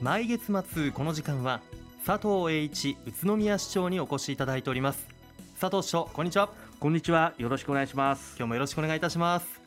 毎月末この時間は佐藤栄一宇都宮市長にお越しいただいております。佐藤市長こんにちは。こんにちは。よろしくお願いします。今日もよろしくお願いいたします。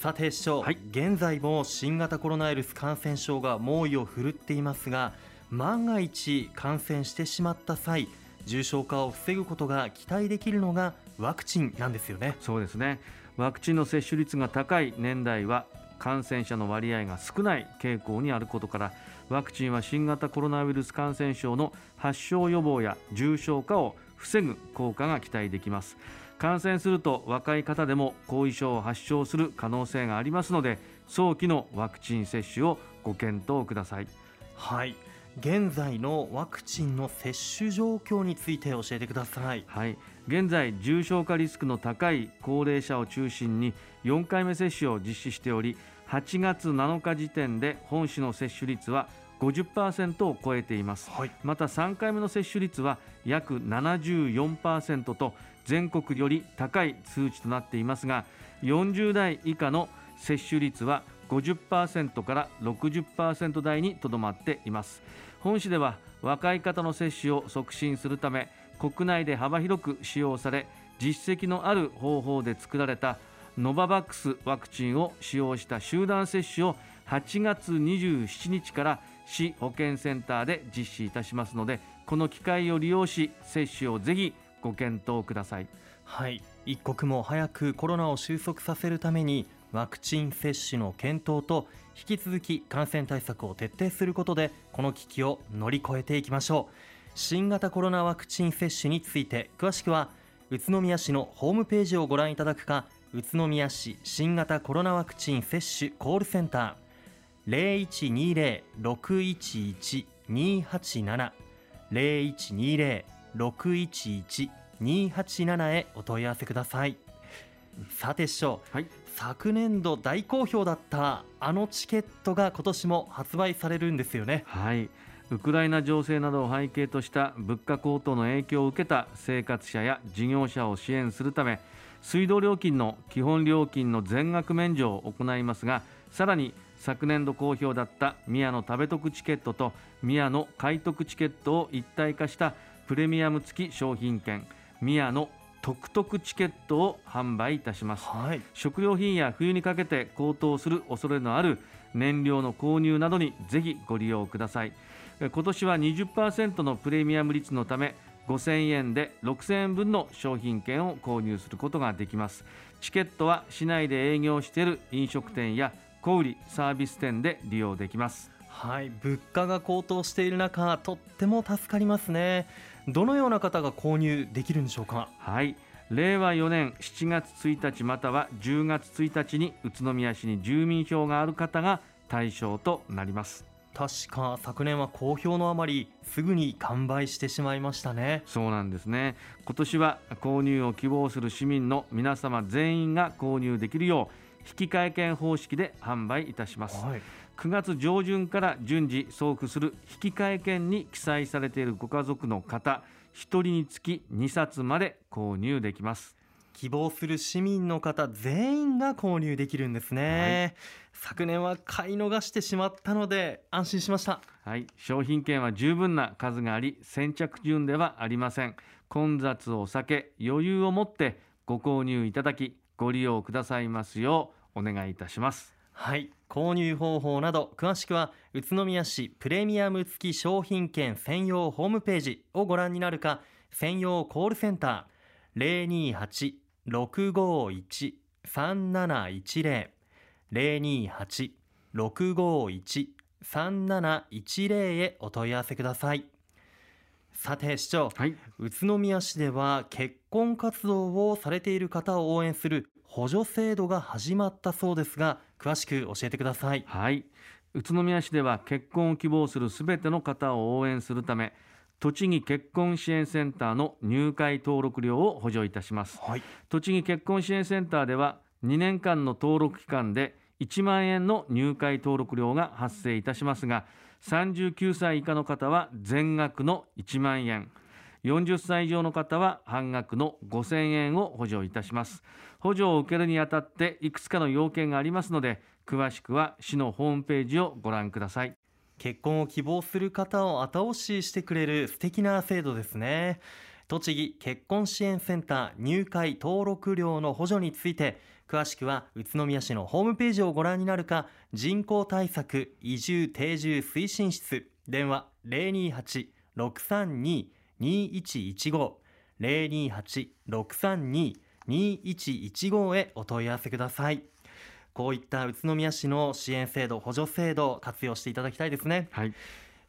さて市長、はい、現在も新型コロナウイルス感染症が猛威を振るっていますが万が一感染してしまった際重症化を防ぐことが期待できるのがワクチンなんですよね。そうですね。ワクチンの接種率が高い年代は感染者の割合が少ない傾向にあることからワクチンは新型コロナウイルス感染症の発症予防や重症化を防ぐ効果が期待できます。感染すると若い方でも後遺症を発症する可能性がありますので早期のワクチン接種をご検討ください。はい。現在のワクチンの接種状況について教えてください。はい。現在重症化リスクの高い高齢者を中心に4回目接種を実施しており8月7日時点で本市の接種率は50%を超えています、はい、また3回目の接種率は約74%と全国より高い数値となっていますが40代以下の接種率は50%から60%台にとどまっています。本市では若い方の接種を促進するため国内で幅広く使用され実績のある方法で作られたノババックスワクチンを使用した集団接種を8月27日から市保健センターで実施いたしますのでこの機会を利用し接種をぜひご検討ください。はい。一刻も早くコロナを収束させるためにワクチン接種の検討と引き続き感染対策を徹底することでこの危機を乗り越えていきましょう。新型コロナワクチン接種について詳しくは宇都宮市のホームページをご覧いただくか宇都宮市新型コロナワクチン接種コールセンター。0120-611-287 0120-611-287へお問い合わせください。さて師匠、はい、昨年度大好評だったあのチケットが今年も発売されるんですよね。はいウクライナ情勢などを背景とした物価高騰の影響を受けた生活者や事業者を支援するため水道料金の基本料金の全額免除を行いますがさらに昨年度好評だった宮の食べ得チケットと宮の買得チケットを一体化したプレミアム付き商品券宮の特得チケットを販売いたします、はい、食料品や冬にかけて高騰する恐れのある燃料の購入などにぜひご利用ください今年は20%のプレミアム率のため5000円で6000円分の商品券を購入することができます。チケットは市内で営業している飲食店や小売サービス店で利用できます。はい。物価が高騰している中とっても助かりますね。どのような方が購入できるんでしょうか？はい。令和4年7月1日または10月1日に宇都宮市に住民票がある方が対象となります確か昨年は好評のあまりすぐに完売してしまいましたね。そうなんですね。今年は購入を希望する市民の皆様全員が購入できるよう引換券方式で販売いたします、はい、9月上旬から順次送付する引換券に記載されているご家族の方1人につき2冊まで購入できます希望する市民の方全員が購入できるんですね、はい、昨年は買い逃してしまったので安心しました。はい。商品券は十分な数があり先着順ではありません。混雑を避け余裕を持ってご購入いただきご利用くださいますようお願いいたします。はい。購入方法など詳しくは宇都宮市プレミアム付き商品券専用ホームページをご覧になるか専用コールセンター028-651-3710 028-651-3710へお問い合わせください。さて市長、はい、宇都宮市では結婚活動をされている方を応援する補助制度が始まったそうですが詳しく教えてください。はい。宇都宮市では結婚を希望するすべての方を応援するため栃木結婚支援センターの入会登録料を補助いたします、はい、栃木結婚支援センターでは2年間の登録期間で1万円の入会登録料が発生いたしますが39歳以下の方は全額の1万円。40歳以上の方は半額の5000円を補助いたします。補助を受けるにあたっていくつかの要件がありますので詳しくは市のホームページをご覧ください結婚を希望する方を後押ししてくれる素敵な制度ですね。栃木結婚支援センター入会登録料の補助について詳しくは宇都宮市のホームページをご覧になるか人口対策移住定住推進室。電話028-632-2115 028-632-2115へお問い合わせください。こういった宇都宮市の支援制度補助制度活用していただきたいですね、はい、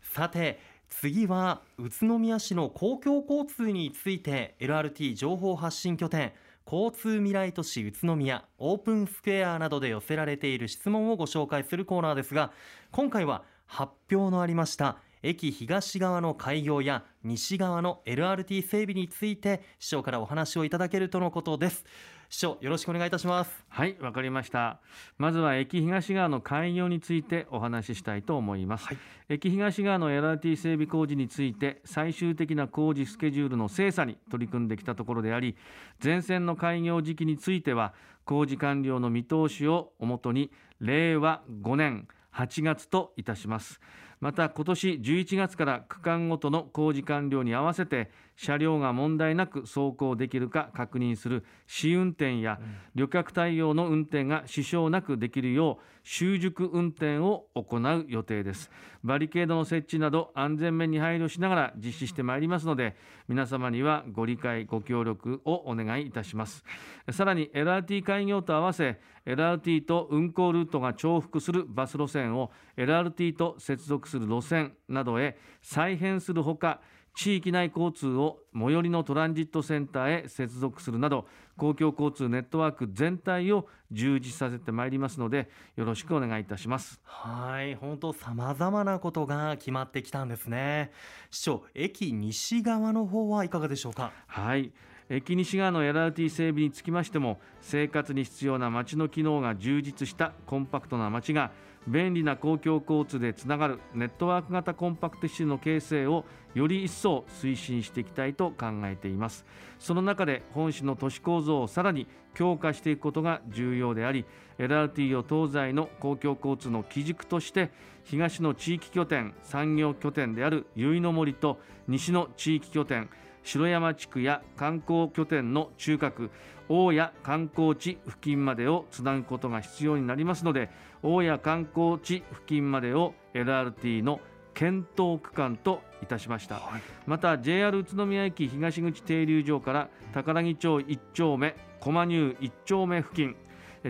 さて次は宇都宮市の公共交通について LRT 情報発信拠点交通未来都市宇都宮オープンスクエアなどで寄せられている質問をご紹介するコーナーですが今回は発表のありました駅東側の開業や西側の LRT 整備について市長からお話をいただけるとのことです。市長よろしくお願いいたします。はいわかりました。まずは駅東側の開業についてお話ししたいと思います、はい、駅東側の LRT 整備工事について最終的な工事スケジュールの精査に取り組んできたところであり全線の開業時期については工事完了の見通しをおもとに令和5年8月といたしますまた今年11月から区間ごとの工事完了に合わせて車両が問題なく走行できるか確認する試運転や旅客対応の運転が支障なくできるよう習熟運転を行う予定です。バリケードの設置など安全面に配慮しながら実施してまいりますので皆様にはご理解ご協力をお願いいたします。さらに LRT 開業と合わせ LRT と運行ルートが重複するバス路線を LRT と接続する路線などへ再編するほか地域内交通を最寄りのトランジットセンターへ接続するなど公共交通ネットワーク全体を充実させてまいりますのでよろしくお願いいたします。はい本当さまざまなことが決まってきたんですね。市長駅西側の方はいかがでしょうか？はい駅西側の LRT 整備につきましても生活に必要な街の機能が充実したコンパクトな街が便利な公共交通でつながるネットワーク型コンパクト市の形成をより一層推進していきたいと考えています。その中で本市の都市構造をさらに強化していくことが重要であり LRT を東西の公共交通の基軸として東の地域拠点産業拠点である結の森と西の地域拠点城山地区や観光拠点の中核大谷観光地付近までをつなぐことが必要になりますので大谷観光地付近までを LRT の検討区間といたしました、はい、また JR 宇都宮駅東口停留場から宝木町1丁目駒入1丁目付近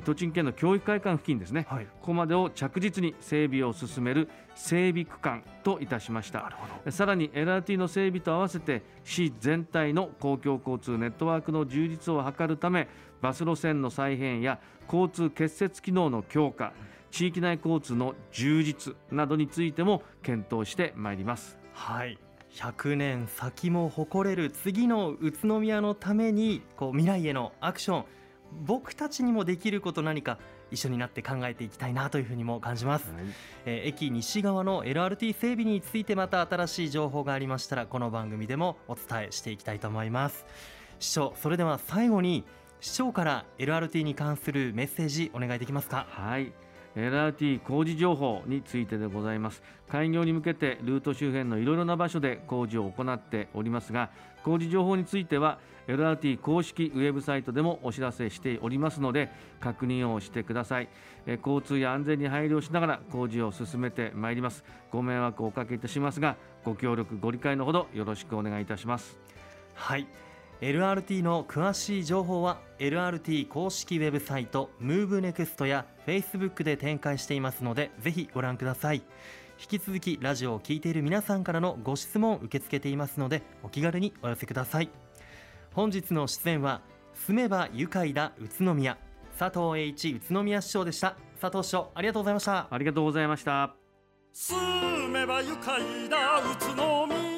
栃木県の教育会館付近ですね、はい、ここまでを着実に整備を進める整備区間といたしました。さらに LRT の整備と合わせて市全体の公共交通ネットワークの充実を図るためバス路線の再編や交通結節機能の強化地域内交通の充実などについても検討してまいります。はい。100年先も誇れる次の宇都宮のためにこう未来へのアクション僕たちにもできること何か一緒になって考えていきたいなというふうにも感じます、はい、えー、駅西側の LRT 整備についてまた新しい情報がありましたらこの番組でもお伝えしていきたいと思います。市長それでは最後に市長から LRT に関するメッセージお願いできますか？はい LRT 工事情報についてでございます。開業に向けてルート周辺のいろいろな場所で工事を行っておりますが工事情報については LRT 公式ウェブサイトでもお知らせしておりますので確認をしてください。交通や安全に配慮しながら工事を進めてまいります。ご迷惑をおかけいたしますがご協力ご理解のほどよろしくお願いいたします。はい。LRT の詳しい情報は LRT 公式ウェブサイト MoveNext や Facebook で展開していますのでぜひご覧ください。引き続きラジオを聴いている皆さんからのご質問を受け付けていますのでお気軽にお寄せください。本日の出演は住めば愉快だ宇都宮。佐藤栄一宇都宮市長でした。佐藤市長ありがとうございました。ありがとうございました。住めば愉快だ宇都宮